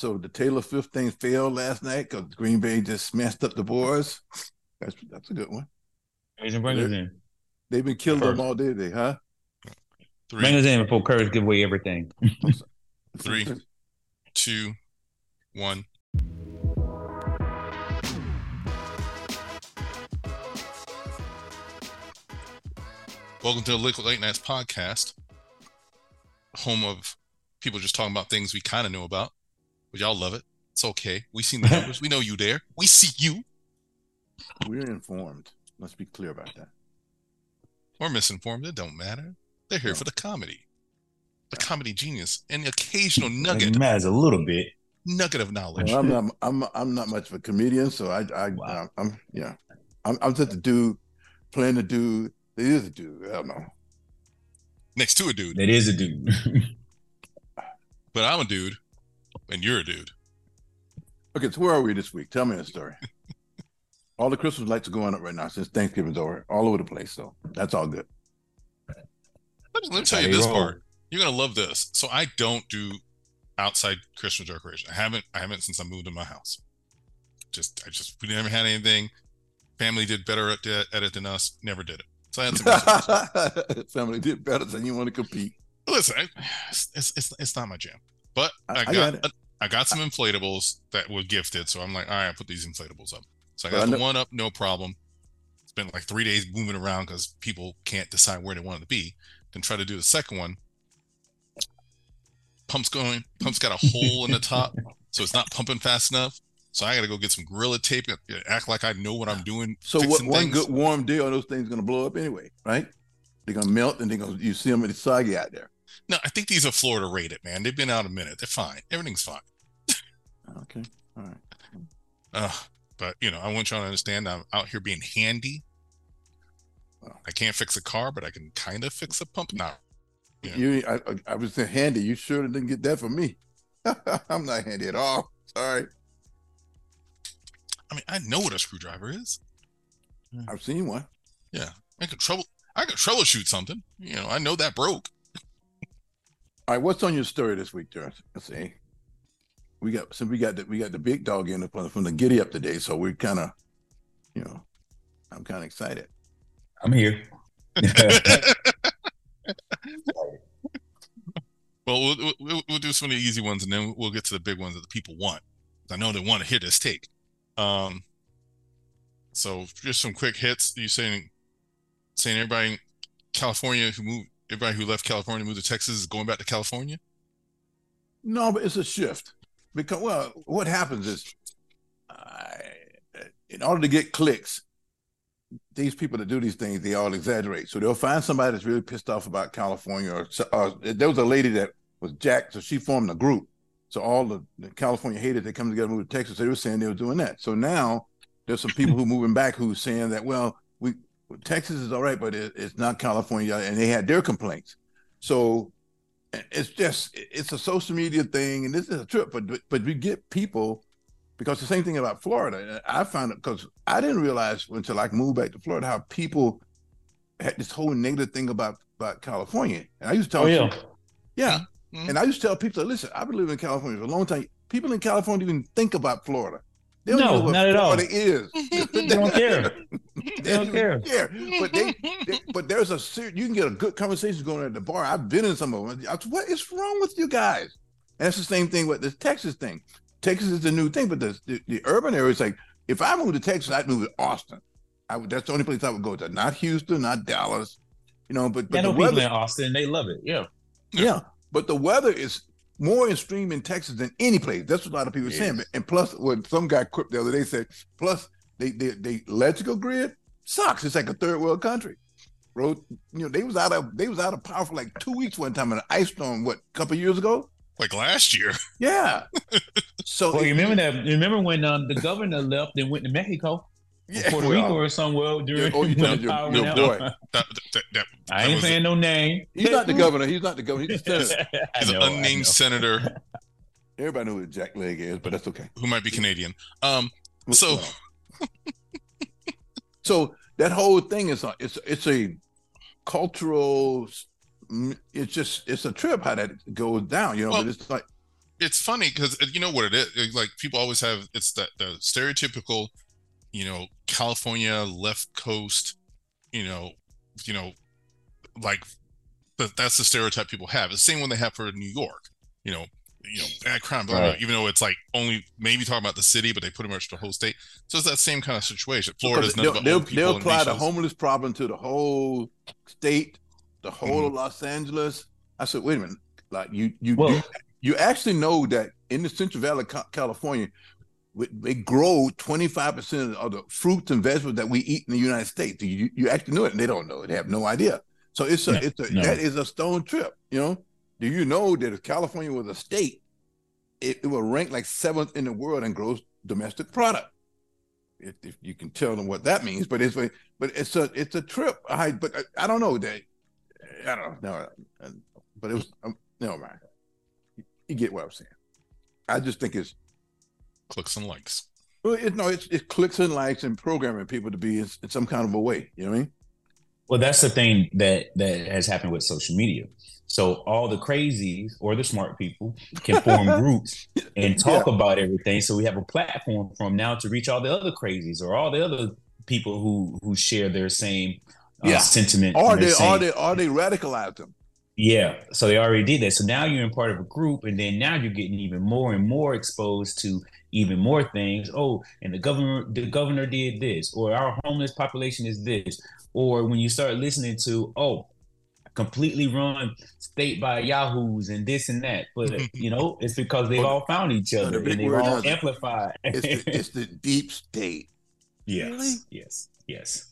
So the Taylor Swift thing failed last night because Green Bay just smashed up the boys. That's that's a good one. Asian bring us in. They've been killing First. them all day, they huh? Bring Three, us in before Curtis give away everything. Three. two, one. Welcome to the Liquid Late Nights podcast, home of people just talking about things we kind of know about, but y'all love it. It's okay. We seen the numbers. we know you there. We see you. We're informed. Let's be clear about that. Or misinformed. It don't matter. They're here No. for the comedy, the comedy genius, and the occasional nugget. It matters a little bit. nugget of knowledge. Well, I'm not I'm I'm not much of a comedian, so I I Wow. I'm yeah. I'm I'm just a dude playing a dude. It is a dude. I don't know. Next to a dude, That is a dude. but I'm a dude, and you're a dude. Okay, so where are we this week? Tell me a story. all the Christmas lights are going up right now since Thanksgiving's over, all over the place. So that's all good. Let me, let me tell you this roll. part. You're gonna love this. So I don't do outside Christmas decoration. I haven't. I haven't since I moved in my house. Just, I just we never had anything. Family did better at, it- at it than us. Never did it. So I had some. Family did better than you want to compete. Listen, I, it's, it's it's not my jam. But I- I, I got, got. I got some inflatables that were gifted. So I'm like, all right, I put these inflatables up. So I got the one up, no problem. Spent like three days moving around because people can't decide where they want it to be. Then try to do the second one. Pump's going. Pump's got a hole in the top, so it's not pumping fast enough. So I got to go get some gorilla tape. Act like I know what I'm doing. So what, one things. good warm day, all those things gonna blow up anyway, right? They're gonna melt and they're gonna you see them in the soggy out there. No, I think these are Florida rated, man. They've been out a minute. They're fine. Everything's fine. Okay, all right. Uh, but you know, I want y'all to understand I'm out here being handy. I can't fix a car, but I can kind of fix a pump. Yeah. You, I, I- I was saying handy. You sure didn't get that from me? I'm not handy at all. Sorry, I mean, I know what a screwdriver is. I've seen one. Yeah, I could trouble. I could troubleshoot something. You know, I know that broke. All right, what's on your story this week, Josh? Let's see. We got since we got the we got the big dog in from, from the giddy up today, so we're kind of, you know, I'm kind of excited. I'm here. Well, we'll, we'll- we'll we'll do some of the easy ones, and then we'll get to the big ones that the people want. I know they want to hear this take. Um, so just some quick hits. You saying saying everybody in California who moved, everybody who left California moved to Texas is going back to California. No, but it's a shift because well, what happens is, in order to get clicks, these people that do these things they all exaggerate. So they'll find somebody that's really pissed off about California, or, or there was a lady that was jacked, so she formed a group. So all the, the California haters they come together move to Texas. They were saying they were doing that. So now there's some people who moving back who's saying that well, we Texas is all right, but it, it's not California, and they had their complaints. So it's just it's a social media thing, and this is a trip. But but, but we get people because the same thing about Florida. I found it because I didn't realize until I moved back to Florida how people had this whole negative thing about about California. And I used to tell Oh yeah. people, yeah, Mhm. and I used to tell people, listen, I've been living in California for a long time. People in California don't even think about Florida. They don't No, know not at all. It is. They don't care. They don't care. But they, they- but there's a ser- you can get a good conversation going at the bar. I've been in some of them. I- What is wrong with you guys? And that's the same thing with this Texas thing. Texas is the new thing, but the the, the urban area is like if I moved to Texas, I'd move to Austin. I would. That's the only place I would go to. Not Houston, not Dallas. You know, but, but I the know people weather, in Austin. They love it. Yeah. yeah. But the weather is more extreme in Texas than any place. That's what a lot of people are saying. And plus, when some guy quipped the other day said, plus they they the electrical grid sucks. It's like a third world country. Road, you know, they was out of they was out of power for like two weeks one time in an ice storm. What a couple years ago? Like last year. Yeah. So Well, it- you remember that? You remember when um, the governor left and went to Mexico, yeah, Puerto well, Rico, or somewhere during oh, you know, the your- power your boy. out? That, that, that, I ain't was a- saying no name. He's not the governor. He's not the governor. He's the senator. He's know, an unnamed senator Everybody knows who Jack Leg is, but that's okay. who might be Canadian. Um, So- so that whole thing is a, it's it's a cultural. It's just it's a trip how that goes down, you know. Well- but it's like it's funny because you know what it is. Like people always have it's that the stereotypical, you know, California left coast, you know, you know, like but that's the stereotype people have. It's the same one they have for New York. You know, you know, bad crime, blah, blah, even though it's like only maybe talking about the city, but they pretty much the whole state. So it's that same kind of situation. Florida's nothing they'll, they'll, they'll apply the homeless problem to the whole state, the whole Mm-hmm. of Los Angeles. I said, wait a minute, like you you Well- you, you actually know that in the Central Valley, of California, they grow twenty five percent of the fruits and vegetables that we eat in the United States. You you actually know it, and they don't know it. They have no idea. So it's a No, it's a no. that is a stone trip. You know, do you know that if California was a state, it, it will rank like seventh in the world in gross domestic product? If, if you can tell them what that means, but it's a but it's a it's a trip. I but I, I don't know that I don't know. No, but it was um, never mind. You, you get what I'm saying. I just think it's clicks and likes. well, it, no, it's it clicks and likes and programming people to be in, in some kind of a way. You know what I mean? Well, that's the thing that that has happened with social media. So all the crazies or the smart people can form groups and talk about everything. So we have a platform from now to reach all the other crazies or all the other people who who share their same uh, Yeah. sentiment. Or and their they same- or they or they radicalize them. Yeah, so they already did that. So now you're in part of a group, and then now you're getting even more and more exposed to even more things. Oh, and the governor, the governor did this, or our homeless population is this, or when you start listening to, oh, completely run state by yahoos and this and that, but you know, it's because they've all found each other big and they've all is amplified. It's the, it's the deep state. yes, Really? yes, yes.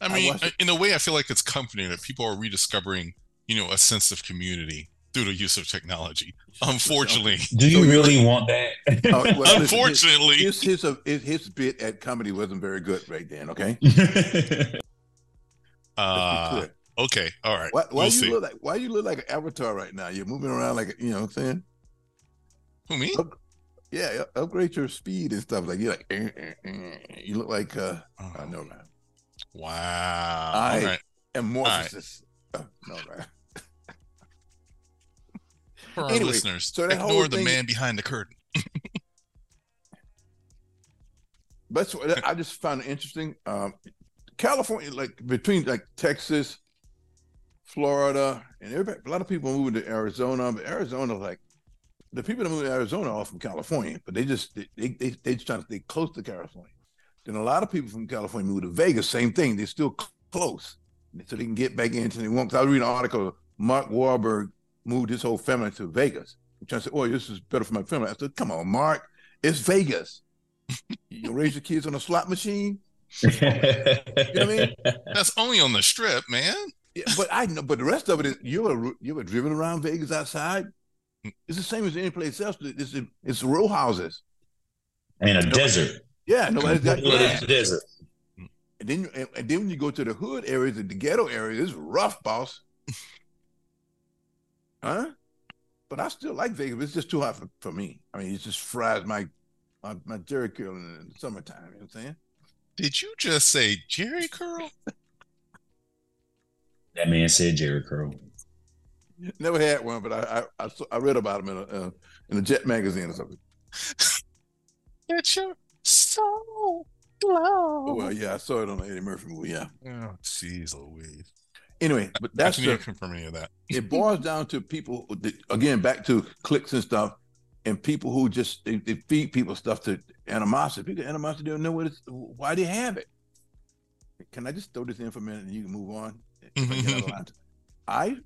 I I mean, watched it. in a way, I feel like it's comforting that people are rediscovering, you know, a sense of community through the use of technology. Unfortunately, Do you really want that? Oh, well, unfortunately, His, his, his, his, his bit at comedy wasn't very good right then. Okay, uh, okay, all right, Why, why we'll you see. look like why you look like an avatar right now? You're moving around like you know what I'm saying. Who me? Yeah, upgrade your speed and stuff. Like you're like, eh, eh, eh. you look like uh, Oh, uh no man, wow. I- all right. amorphosis. Uh, no man. For our anyway, listeners, so ignore the thing- man behind the curtain. That's what I just found it interesting. Um, California, like between like Texas, Florida, and everybody, a lot of people moving to Arizona. But Arizona, like the people that move to Arizona are from California, but they just they they they, just trying to stay close to California. Then a lot of people from California move to Vegas. Same thing. They're still close, so they can get back into they want. 'cause I was reading an article. Mark Wahlberg moved his whole family to Vegas. I'm trying to say, "Oh, this is better for my family." I said, "Come on, Mark, it's Vegas. you raise your kids on a slot machine." you know what I mean? That's only on the strip, man. Yeah, but I know, but the rest of it is you were you were driven around Vegas outside? Mm. It's the same as any place else. It's it's row houses. In a desert. Yeah, nobody's got Completely gas. desert. And then and, and then when you go to the hood areas, the ghetto areas, it's rough, boss. Huh? But I still like Vegas. It's just too hot for, for me. I mean, it just fries my my, my Jheri curl in the summertime. You know what I'm saying? Did you just say Jheri Curl? That man said Jheri Curl. Never had one, but I I, I, I read about them in a uh, in a Jet magazine or something. It's your soul Oh glow. well, yeah, I saw it on the Eddie Murphy movie. Yeah. Oh, jeez Louise. Anyway, but that's the, confirm any of that. it boils down to people that- again back to clicks and stuff and people who just they, they feed people stuff to animosity. People animosity don't know what it's why they have it. Can i just throw this in for a minute and you can move on? I, get out of line. I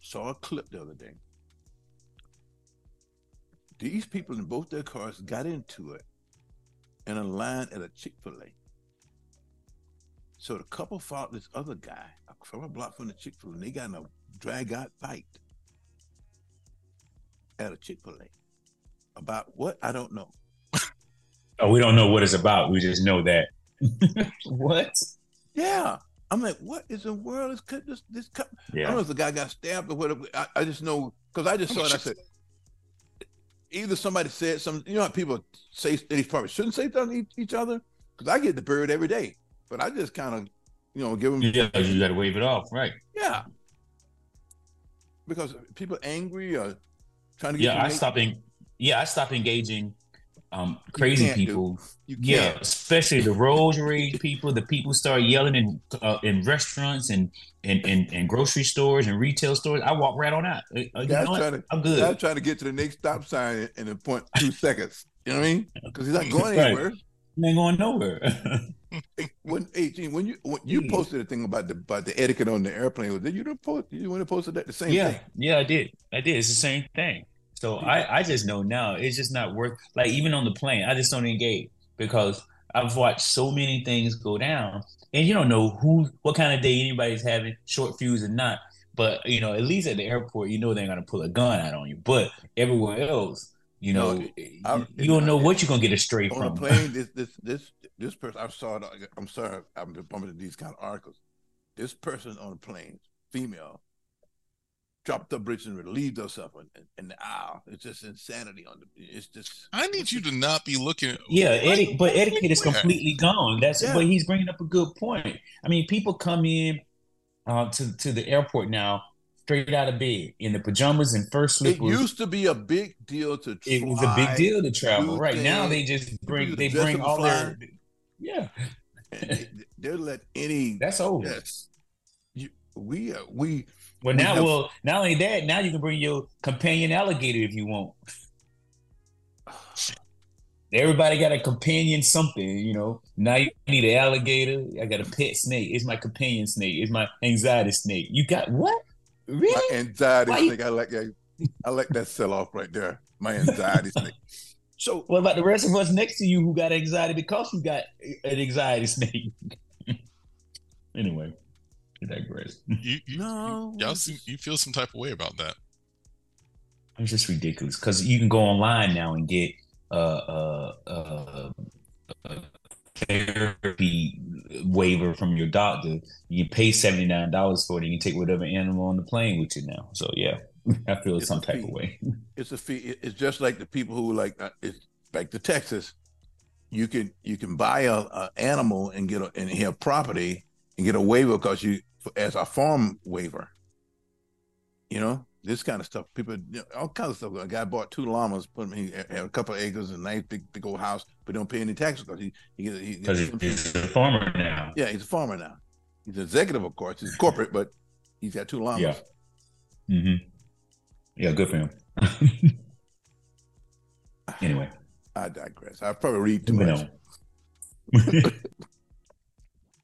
saw a clip the other day. These people in both their cars got into it in a line at a chick-fil-a. So the couple fought this other guy from a block from the chick-fil-a and they got in a drag out fight at a Chick fil A about what? I don't know. Oh, we don't know what it's about. We just know that. what? Yeah. I'm like, what is the world? Is cut this this cup? I don't know if the guy got stabbed or whatever. I, I just know because I just oh, saw it. I said, either somebody said something. You know how people say they probably shouldn't say something to each other because I get the bird every day, but I just kind of, you know, give them Yeah, you got to wave it off, right? yeah. Because people angry or trying to get Yeah, I. En- yeah, I stop engaging um crazy people. You Yeah, especially the rage people. The people start yelling in uh, in restaurants and and, and and grocery stores and retail stores. I walk right on out. Uh, you Guys know what? to I'm good. trying to get to the next stop sign in, in a point two seconds. You know what I mean? Because he's not going Right. anywhere. Ain't going nowhere. When eighteen, when you when you Yeah. posted a thing about the about the etiquette on the airplane, did you not post? You want to posted that the same yeah, thing? yeah, I did. I did. It's the same thing. So I, I just know now it's just not worth like even on the plane, I just don't engage because I've watched so many things go down and you don't know who what kind of day anybody's having, short fuse or not. But you know, at least at the airport, you know they're gonna pull a gun out on you. But everywhere else, you know, No, you, I- you don't know what you're gonna get a stray On a from. plane, this this this this person I saw. it, I'm sorry, I'm just bumping into these kind of articles. This person on a plane, female, dropped the bridge and relieved herself in, in the aisle. It's just insanity on the. It's just. I need you to not be looking. At, Yeah, What- eti- but etiquette is what- completely gone. That's Yeah. but he's bringing up a good point. I mean, people come in uh, to to the airport now straight out of bed in the pajamas and first It used to be a big deal to. It was a big deal to travel. Right now, they just bring they bring all fly. their yeah. they, they'll let any. That's over. Yes. You, we uh, we Well, we now, have- well, not only that, now you can bring your companion alligator if you want. Everybody got a companion something, you know. Now you need an alligator. I got a pet snake. It's my companion snake. It's my anxiety snake. You got what? My Really? anxiety Why you- snake. I like that. I like that sell off right there. My anxiety snake. So What about the rest of us next to you who got anxiety because you got an anxiety snake? anyway, I digress. You, you, no, y'all it's seem, you feel some type of way about that. It's just ridiculous because you can go online now and get uh, uh, uh, a therapy waiver from your doctor. You can pay seventy nine dollars for it. and You can take whatever animal on the plane with you now. So yeah, I feel It's some type fee. of way. it's a fee. It's just like the people who like uh, it's back to Texas. You can you can buy a, a animal and get a and have property and get a waiver because you as a farm waiver. You know this kind of stuff. People you know, all kinds of stuff. A guy bought two llamas, put. He had a couple of acres, a nice big big old house, but don't pay any taxes because he he, gets- he Because gets- he's a farmer now. yeah he's a farmer now. He's an executive, of course. He's corporate, but he's got two llamas. Yeah. hmm Yeah, good for him. anyway, I digress. I probably read too much.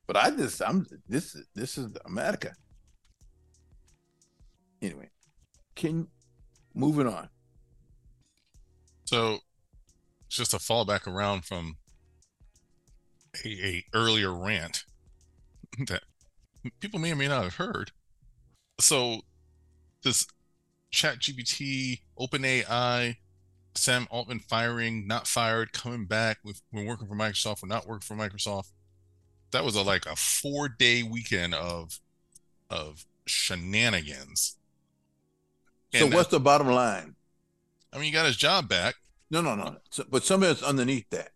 But I just I'm this is this is America. Anyway, can moving on. So, just to fall back around from a, a earlier rant that people may or may not have heard. So, this Chat GPT, OpenAI, Sam Altman firing, not fired, coming back with when working for Microsoft We're not working for Microsoft. That was a like a four day weekend of of shenanigans. So And, uh, what's the bottom line? I mean, he got his job back. No, no, no. So, but some of it's underneath that.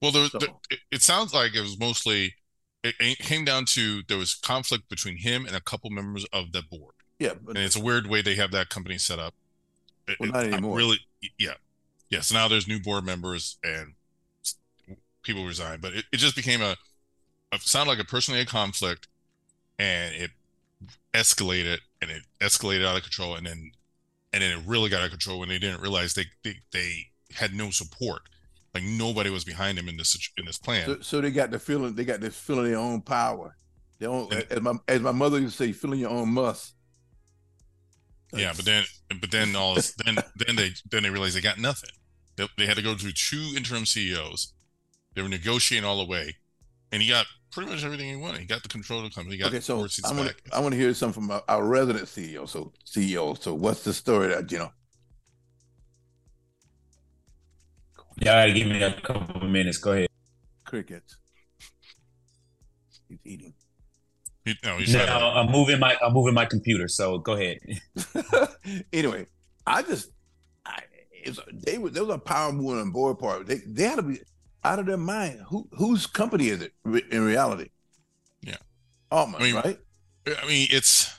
Well, there, So- there- it, it sounds like it was mostly it, it came down to there was conflict between him and a couple members of the board, Yeah, but and it's a weird way they have that company set up. It- Well, not I'm anymore. Really, yeah, yeah. So now there's new board members and people resign, but it, it just became a, a sounded like a personally a conflict, and it escalated and it escalated out of control, and then and then it really got out of control when they didn't realize they they, they had no support. Like nobody was behind him in this in this plan. so, so they got the feeling they got this feeling their own power. Their own, And- as my as my mother used to say, feeling your own must. Yeah, but then, but then all this, then then they then they realized they got nothing. They, they had to go through two interim CEOs. They were negotiating all the way, and he got pretty much everything he wanted. He got the control of the company. He got okay, so board seats I want back. I want to hear something from our, our resident CEO. So CEO. So what's the story that you know? Y'all give me a couple of minutes. Go ahead. Crickets. He's eating. He, no, he No, said, uh, I'm moving my I'm moving my computer. So go ahead. anyway, I just I, it's, they were there was a power move on board part. They they had to be out of their mind. Who whose company is it re- in reality? Yeah. Altman, I mean, right? I mean, it's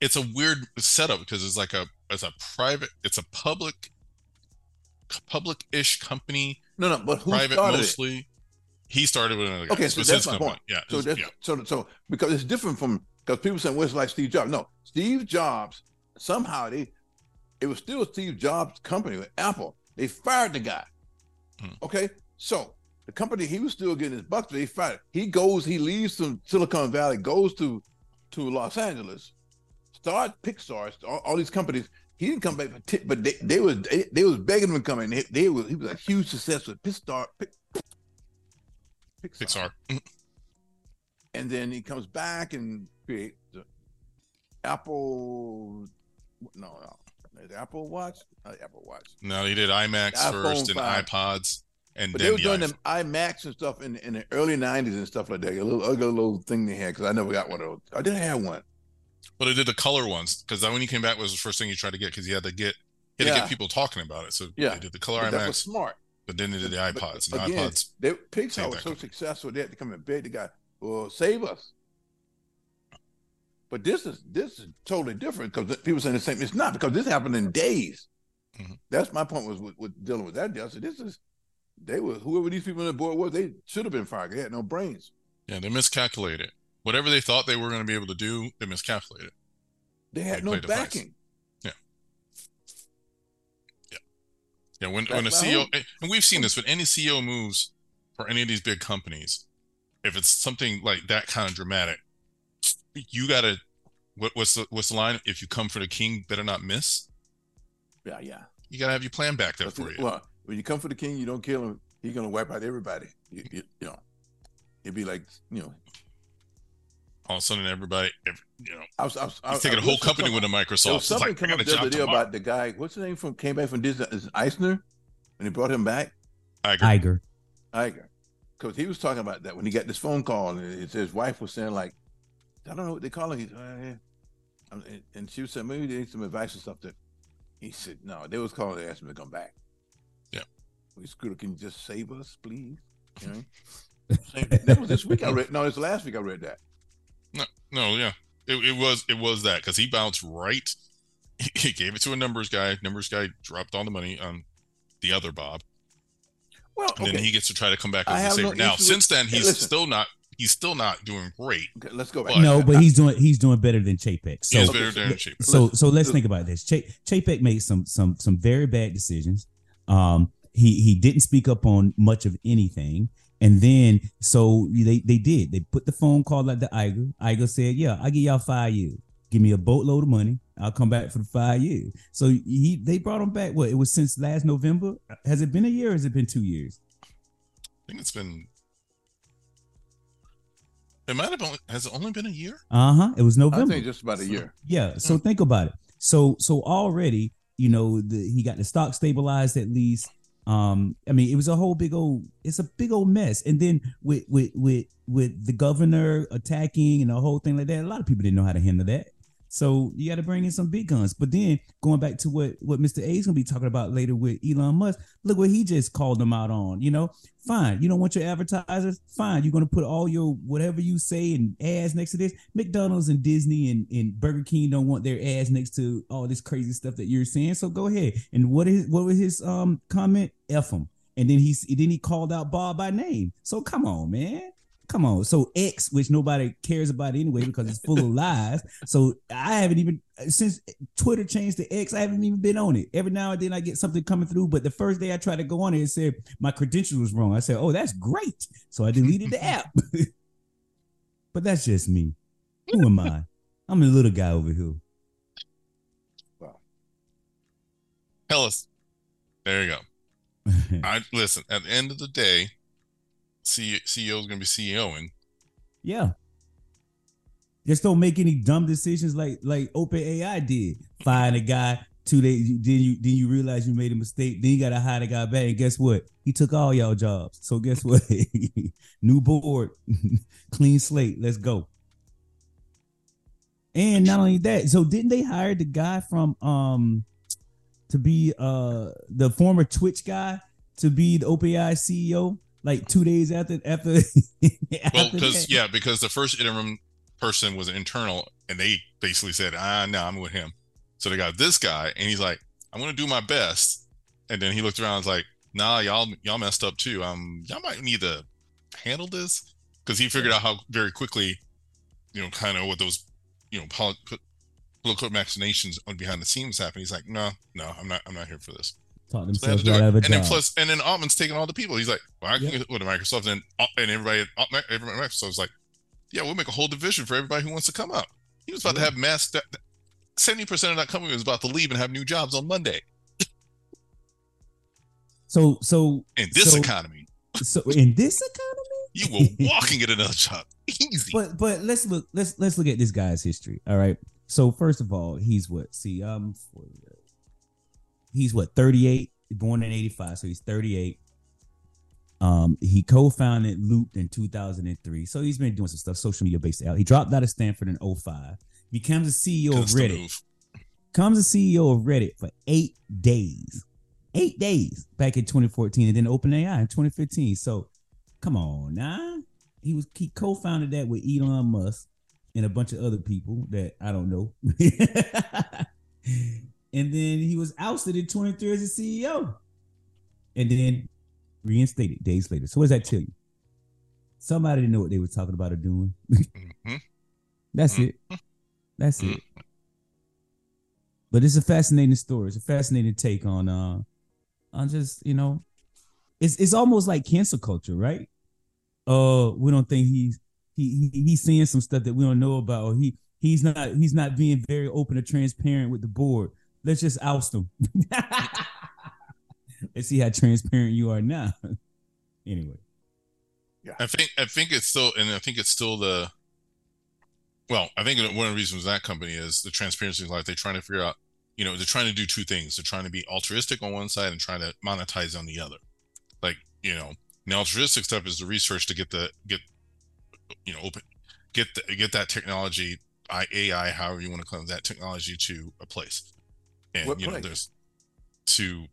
it's a weird setup because it's like a it's a private, it's a public public-ish company, No, no, but who private started it? mostly. He started with another guy. Okay, so that's his my company. point. Yeah. So that's yeah. so so because it's different from because people say, "Well, it's like Steve Jobs." No, Steve Jobs somehow they it was still Steve Jobs' company with Apple. They fired the guy. Hmm. Okay, so the company he was still getting his bucks, but they fired. He goes, he leaves from Silicon Valley, goes to to Los Angeles, start Pixar, all, all these companies. He didn't come back, for t- but they, they was they, they was begging him to come in. They, they was he was a huge success with Pixar. Pic- Pixar. and then he comes back and create the Apple. No, no, the Apple Watch, Apple Watch. No, he did iMacs first and iPods, and But they were the doing iPhone. them iMacs and stuff in, in the early '90s and stuff like that. A little ugly little thing they had because I never got one of those. I didn't have one. But they did the color ones because that when you came back was the first thing you tried to get because you had to get he had to get people talking about it. So Yeah. they did the color But that was iMacs, smart. but then they did the iPods but and again, iPods. They, Pixar was so company. successful they had to come and beg the guy, "Well, save us." But this is this is totally different because people saying the same. It's not because this happened in days. Mhm. That's my point was with, with dealing with that. I said, "This is they were whoever these people on the board was. They should have been fired. They had no brains. Yeah, they miscalculated. Whatever they thought they were going to be able to do, they miscalculated. They had They no played the facts. backing." Yeah, when That's when a CEO hope. and we've seen this when any CEO moves for any of these big companies, if it's something like that kind of dramatic, you gotta what, what's the what's the line? If you come for the king, better not miss. Yeah, yeah. You gotta have your plan back there for you. Well, when you come for the king, you don't kill him. He's gonna wipe out everybody. You, you, you know, it'd be like you know. All of a sudden, everybody, every, you know, I was, I was, I he's was taking a I whole company with a There Microsoft. was something like, I come got up the other day about the guy. What's his name from came back from Disney? Is Eisner and they brought him back. I agree. Iger. Iger, because he was talking about that when he got this phone call and his, his wife was saying like, I don't know what they call him. He's, uh, yeah. Um, and- and she was saying maybe they need some advice or something. He said no. They was calling to ask him to come back. Yeah. We Scooter, can you just save us, please? You know. Same- that was this week I read. No, it's last week I read that. No, no, yeah, it, it was it was that because he bounced right. He, he gave it to a numbers guy. Numbers guy dropped all the money on the other Bob, Well, and okay. then he gets to try to come back I as have the no now, issue with- since then, he's listen. still not. He's still not doing great. okay, let's go back. But- No, but he's doing he's doing better than Chapek. He So Okay, better so- than cheap. so so let's think about this. Ch- Chapek made some some some very bad decisions. Um, he he didn't speak up on much of anything, and then so they they did. They put the phone call at the Iger. Iger said, "Yeah, I will give y'all five years. Give me a boatload of money. I'll come back for the five years." So he they brought him back. What it was since last November. Has it been a year? or Has it been two years? I think it's been. It might have only has it only been a year. Uh huh. It was I November. think just about a year. Yeah. So think about it. So so already, you know, the, he got the stock stabilized at least. Um, I mean, it was a whole big old. It's a big old mess. And then with with with with the governor attacking and the whole thing like that, a lot of people didn't know how to handle that. So you got to bring in some big guns. But then going back to what what Mr. A is gonna be talking about later with Elon Musk, look what he just called them out on. You know, fine. You don't want your advertisers, fine. You're gonna put all your whatever you say and ads next to this. McDonald's and Disney and, and Burger King don't want their ads next to all this crazy stuff that you're saying. So go ahead. And what is what was his um comment? F him. And then he then he called out Bob by name. So come on, man. Come on. So X, which nobody cares about anyway because it's full of lies. So I haven't even since Twitter changed to X, I haven't even been on it. Every now and then I get something coming through, but the first day I tried to go on it, it said my credentials was wrong. I said, "Oh, that's great." So I deleted the app. but that's just me. Who am I? I'm a little guy over here. Well, tell us. There you go. I listen. At the end of the day, C- CEO is going to be CEOing. yeah. Just don't make any dumb decisions like like OpenAI did. Find a guy two days, then you then you realize you made a mistake. Then you gotta hire the guy back. And guess what? He took all y'all jobs. So guess what? New board, clean slate. Let's go. And not only that, so didn't they hire the guy from um to be uh the former Twitch guy to be the OpenAI CEO like two days after after, Well, because yeah, because the first interim person was internal, and they basically said, "Ah, no, I'm with him." So they got this guy, and he's like, "I'm going to do my best, and then he looked around, and was like, "Nah, y'all y'all messed up too. Um, y'all might need to handle this because he figured out how very quickly, you know, kind of what those, you know, poli- political machinations on behind the scenes happen. He's like, no, no, I'm not, I'm not here for this. Taught So they had themselves do right out of a And then plus, and then Altman's taking all the people. He's like, well, I can Yeah. get with Microsoft, and and everybody, at everybody at Microsoft like, yeah, we'll make a whole division for everybody who wants to come up. He was about to have mass. Seventy percent of that company was about to leave and have new jobs on Monday so so in this So- economy. so in this economy. You were walking get another job easy. But but let's look let's let's look at this guy's history. All right. So first of all, he's what? See, um, he's what? Thirty eight. Born in eighty five, so he's thirty eight. Um, he co-founded Loopt in two thousand and three. So he's been doing some stuff, social media based out. He dropped out of Stanford in 05. Becomes the CEO of Reddit. Comes the CEO of Reddit for eight days. Eight days back in 2014, and then OpenAI in 2015. So come on now. He was he co-founded that with Elon Musk and a bunch of other people that I don't know. and then he was ousted in 23 as a CEO. And then reinstated days later. So what does that tell you? Somebody didn't know what they were talking about or doing. Mhm. That's it. That's it. But it's a fascinating story. It's a fascinating take on uh on just, you know, it's it's almost like cancel culture, right? Uh we don't think he's he, he he's seeing some stuff that we don't know about, or he he's not he's not being very open or transparent with the board. Let's just oust them. Let's see how transparent you are now. anyway. Yeah. I think I think it's still, and I think it's still the. Well, I think one of the reasons that company is the transparency. is Like they're trying to figure out, you know, they're trying to do two things. They're trying to be altruistic on one side and trying to monetize on the other. Like you know, the altruistic stuff is the research to get the get, you know, open, get the get that technology, AI, however you want to call that technology to a place, and What you know, there's to.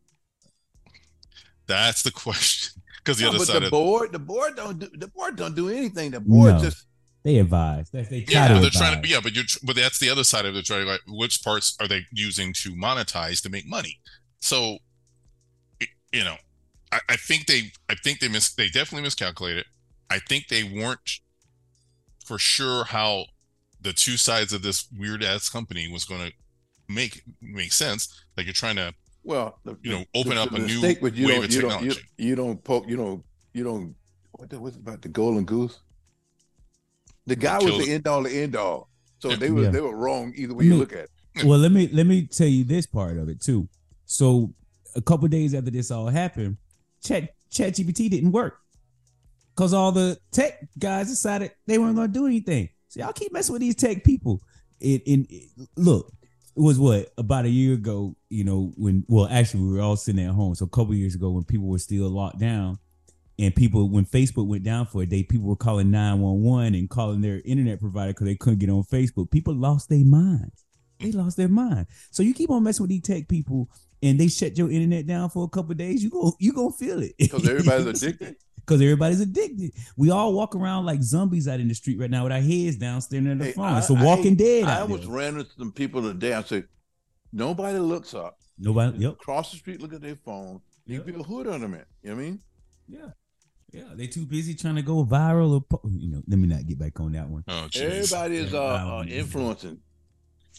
That's the question, because the No, other but side the of board, the board don't do the board don't do anything. The board No. just They advise. They, they try Yeah, to they're advise. trying to. Yeah, but you're. But that's the other side of it. Trying like, which parts are they using to monetize to make money? So, y- you know, I, I think they. I think they mis. They definitely miscalculated. I think they weren't for sure how the two sides of this weird ass company was going to make make sense. Like you're trying to. well, the, You know, open the, up the a new mistake you wave don't, of you don't, you, technology. you don't poke, you don't, you don't. What the, what's about the golden goose? The guy was the end all, the end all. So Yeah. they were Yeah. they were wrong either way I you mean- look at it. Well, let me let me tell you this part of it too. So a couple days after this all happened, Chat ChatGPT didn't work because all the tech guys decided they weren't going to do anything. So y'all keep messing with these tech people. It, it, it- look, it was what about a year ago. You know when well actually we were all sitting at home. So a couple years ago when people were still locked down. And people, when Facebook went down for a day, people were calling 911 and calling their internet provider because they couldn't get on Facebook. People lost their minds they lost their mind. So you keep on messing with these tech people, and they shut your internet down for a couple of days. You go, you gonna feel it Because everybody's addicted. Because everybody's addicted. We all walk around like zombies out in the street right now with our heads down, staring at the Hey, phone. I- it's a Walking Dead. I out was there. ran into some people today. I said, nobody looks up. Nobody. Yep. Cross the street, look at their phone. You Yep. be a hood on them. You know what I mean? Yeah. Yeah. They too busy trying to go viral. Or po- you know. Let me not get back on that one. Oh, jeez. Everybody is uh, uh, influencing.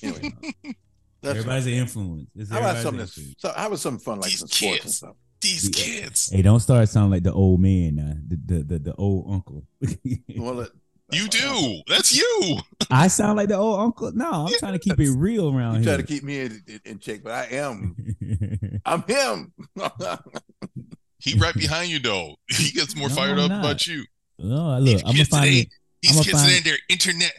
Anyway, that's Everybody's an influence. It's How about something? influence. so, how about something fun like These some sports and kids. stuff? These Yeah. kids. Hey, don't start sounding like the old man now. The the the, the old uncle. Well, uh, You do. That's you. I sound like the old uncle. No, I'm trying to keep it real around here. You try to keep me in, in, in check, but I am. I'm him. He right behind you though. He gets more No, fired I'm up not. about you. oh, look, These I'm gonna find today, these I'ma kids find- today, their internet,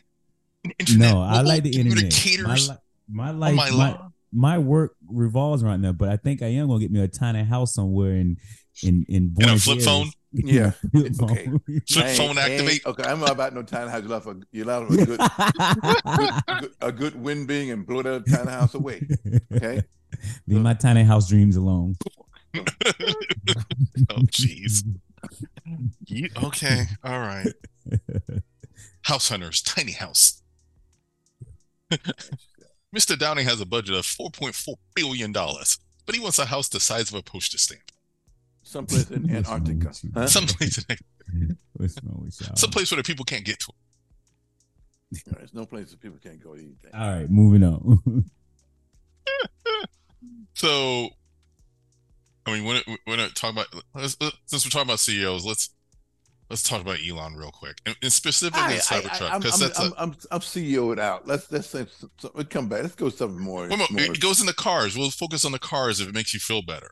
internet. No, I mobile like the internet. My, li- my on life, my my, my work revolves around that. But I think I am gonna get me a tiny house somewhere in in in And a flip Aires. phone. Yeah, Flip okay. Flip I ain't- phone I ain't- activate. Okay, I'm not about no tiny house. You love a you love a good, good, good a good wind being and blow that tiny house away. Okay, Leave my tiny house dreams alone. Oh jeez. Okay. All right. House hunters, tiny house. Mr. Downing has a budget of four point four billion dollars. but he wants a house the size of a postage stamp. Someplace in Antarctica. Huh? Someplace, What's wrong someplace where the people can't get to. There's no place that people can't go to eat. All right, moving on. So, I mean, when when I talk about since we're talking about CEOs, let's let's talk about Elon real quick, and, and specifically I, Cybertruck, because that's a, I'm, I'm, I'm CEO'd out. Let's let's say so- so- let's come back. Let's go something more. Well, no, more- it goes in the cars. We'll focus on the cars if it makes you feel better.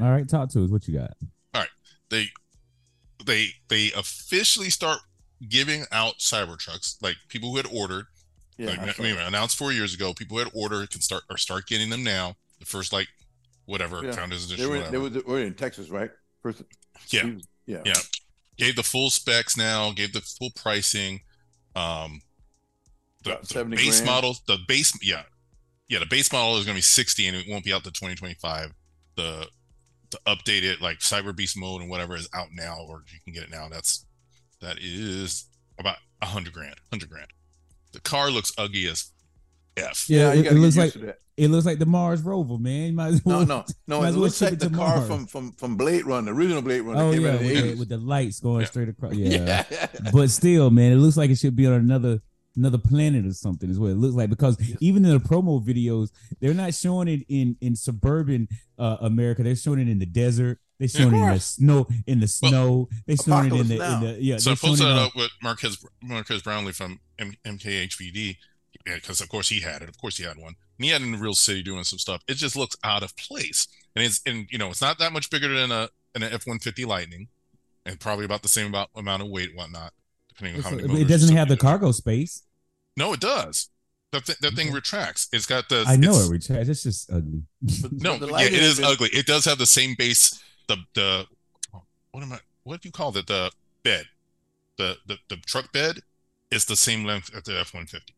All right, talk to us. What you got? All right, they they they officially start giving out Cybertrucks, like people who had ordered. yeah, like, I I mean, that. announced four years ago. People who had ordered can start or start getting them now. The first like whatever Yeah. founders they edition, were whatever. they were we're in Texas, right? First, Yeah. he- yeah, Yeah. Gave the full specs now, gave the full pricing. Um, the, the base grand. model, the base, yeah, yeah, the base model is going to be 60 and it won't be out to 2025. The the updated like Cyber Beast mode and whatever is out now, or you can get it now. That's that is about a hundred grand, hundred grand. The car looks ugly as f. Yeah, you it, gotta it looks used like to that. it looks like the Mars rover, man. You might as No, well- no, no. might It as well looks like it the car Mars. from from from Blade Runner, the original Blade Runner. Oh came yeah, out in with the the, 80s. with the lights going Yeah. straight across. Yeah. yeah. but still, man, it looks like it should be on another another planet or something. Is what it looks like because even in the promo videos, they're not showing it in in suburban uh, America. They're showing it in the desert. They're showing it in the snow. In the Well, snow. They're showing it in the, in the yeah. So I they're posted that up with Marques Marques Brownlee from M- MKBHD because of course he had it. Of course he had one. And he had it in the real city doing some stuff. It just looks out of place, and it's and you know it's not that much bigger than a an F one fifty Lightning, and probably about the same about amount of weight, and whatnot, depending on how many. It doesn't have the something. cargo space. No, it does. That th- that thing Okay. retracts. It's got the. I know it's- it retracts. It's just ugly. No, yeah, Lightning it been- ugly. It does have the same base. The the what am I? What do you call it? The bed, the the the truck bed is the same length as the F one fifty.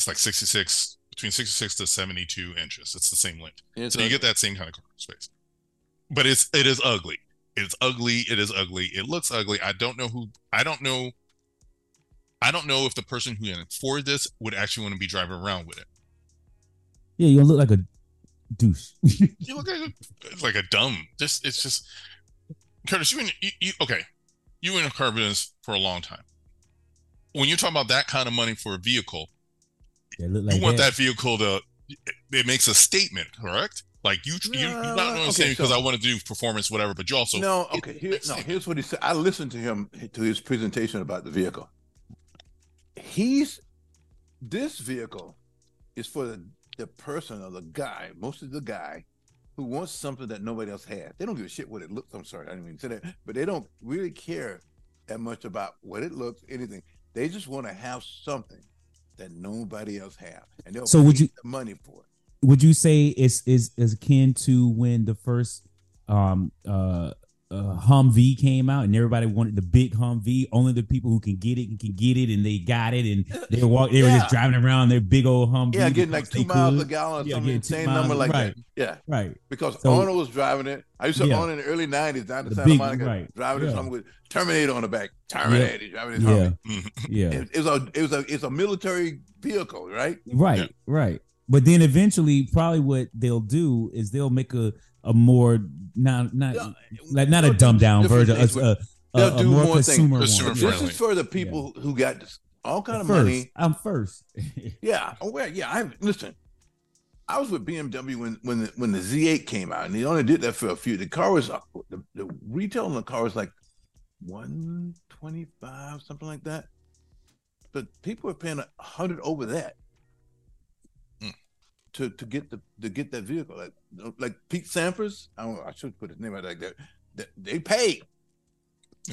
It's like sixty six between sixty six to seventy two inches. It's the same length, It's so you get that same kind of car space. But it's it is ugly. It's ugly. It is ugly. It looks ugly. I don't know who. I don't know. I don't know if the person who can afford this would actually want to be driving around with it. Yeah, you look like a douche. You look like a, it's like a dumb. Just it's just Curtis. You in you, you okay? You in a car business for a long time. When you talk about that kind of money for a vehicle, They look like you want that vehicle to. It, it makes a statement, correct? Like you, you, you're No, not only saying because I want to do performance, whatever, but you also no, okay. Here, no, here's what he said. I listened to him to his presentation about the vehicle. He's this vehicle is for the, the person or the guy, mostly the guy, who wants something that nobody else has. They don't give a shit what it looks. I'm sorry, I didn't mean to say that, but they don't really care that much about what it looks, anything. They just want to have something that nobody else have, and they'll So would you- the money for it? would you say it's is is akin to when the first um uh uh Humvee came out and everybody wanted the big Humvee. Only the people who can get it can get it, and they got it, and they walk. They were just driving around their big old Humvee. Yeah, getting like two miles could. a gallon Yeah, some insane number like right. that. Yeah. Right. because So- Arnold was driving it. I used to Yeah. own it in the early '90s down The Santa big- Monica, right. driving it Yeah. something with Terminator on the back. Terminator, driving his Yeah. Humvee. Yeah. It, it was a it was a it's a military vehicle, right? Right, Yeah. right. But then eventually, probably what they'll do is they'll make a a more not not Yeah. like not a They'll dumbed down version, things a, a, they'll a, a do more more things. consumer, Consumer. This is for the people who got all kind of First, money. I'm first. Yeah. Oh, well, yeah. I listen. I was with BMW when when the, when the Z8 came out, and they only did that for a few. The car was the, the retail on the car was like one twenty five, something like that. But people were paying a hundred over that. To to get the to get that vehicle. Like like Pete Sampras, I don't I should put his name out like that. They, they paid.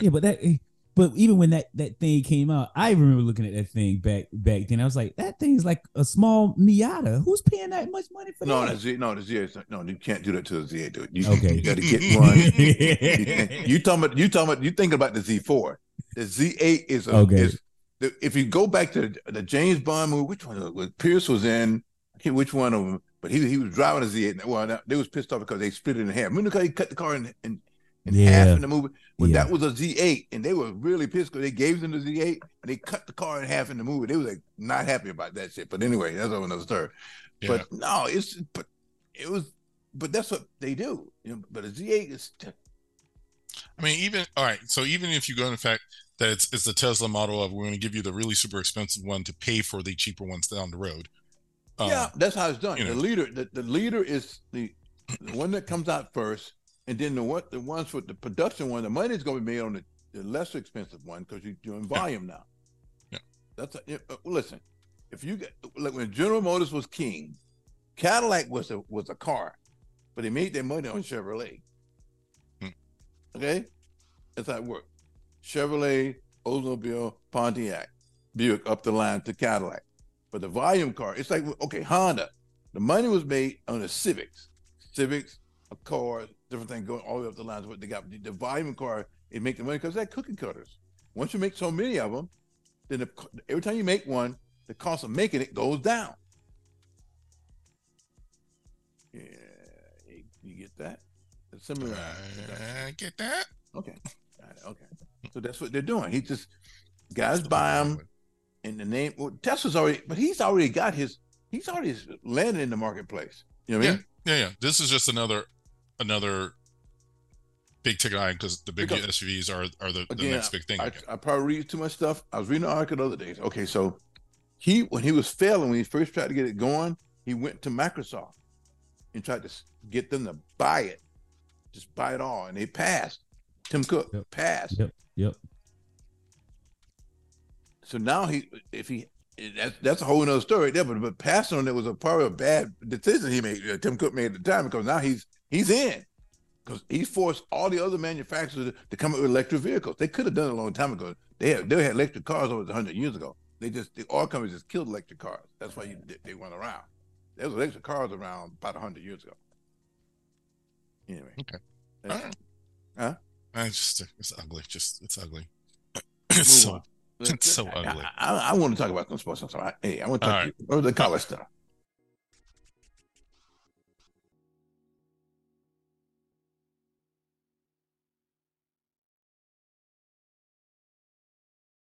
yeah, but that. Eh, but even when that that thing came out, I remember looking at that thing back back then. I was like, that thing is like a small Miata. Who's paying that much money for No, that? the Z, no, the Z8. No, you can't do that to the Z8. Dude. You, Okay. you got to get one. you, you talking about you talking about you thinking about the Z4. The Z8 is a, Okay. is the, if you go back to the, the James Bond movie, which one was Pierce was in? I can't which one of them, but he he was driving a Z8. Well, they was pissed off because they split it in half. Remember how he cut the car in in, in half in the movie? Well, Yeah. that was a Z8, and they were really pissed because they gave them the Z8 and they cut the car in half in the movie. They was like not happy about that shit. But anyway, that's another story. Yeah. But no, it's but it was but that's what they do. You know, but a Z8 is I mean, even all right. So even if you go in fact that it's, it's the Tesla model of we're going to give you the really super expensive one to pay for the cheaper ones down the road. Um, yeah, that's how it's done. you The leader, the, the leader is the, the one that comes out first, and then the what the ones with the production one, the money's going to be made on the, the less expensive one because you're doing volume now. Yeah. that's a, yeah, uh, listen. If you get like when General Motors was king, Cadillac was a was a car, but they made their money on Chevrolet. Hmm. Okay, that's how it worked. Chevrolet, Oldsmobile, Pontiac, Buick up the line to Cadillac. But the volume car, it's like okay, Honda. The money was made on the Civics, Civics, Accord, different things going all the way up the lines. What they got, the volume car, it make the money because they're cookie cutters. Once you make so many of them, then the, every time you make one, the cost of making it goes down. Yeah, you, get that? It's similar. I get that. Okay, okay. So that's what they're doing. He just guys buy them in the name. Well, Tesla's already, but he's already got his. He's already landed in the marketplace. You know what I mean? Yeah, yeah. This is just another another big ticket item because the big Because- SUVs are are the, the next big thing. I, again. I probably read too much stuff. I was reading an article the other day. Okay, so he when he was failing when he first tried to get it going, he went to Microsoft and tried to get them to buy it, just buy it all, and they passed. Tim Cook Yep. passed. Yep. Yep. So now he, if he, that's that's a whole nother story there. But but passing on it was a part of a bad decision he made. uh, Tim Cook made at the time because now he's he's in because he forced all the other manufacturers to, to come up with electric vehicles. They could have done it a long time ago. They had they had electric cars over hundred years ago. They just the oil companies just killed electric cars. That's why you, they, went around. There was electric cars around about hundred years ago. Anyway, Okay. All right. I just it's ugly. Just it's ugly. so on. It's so I- ugly. I, I, I want to talk about some sports. I'm sorry. Hey, I want to talk All to you. The college stuff?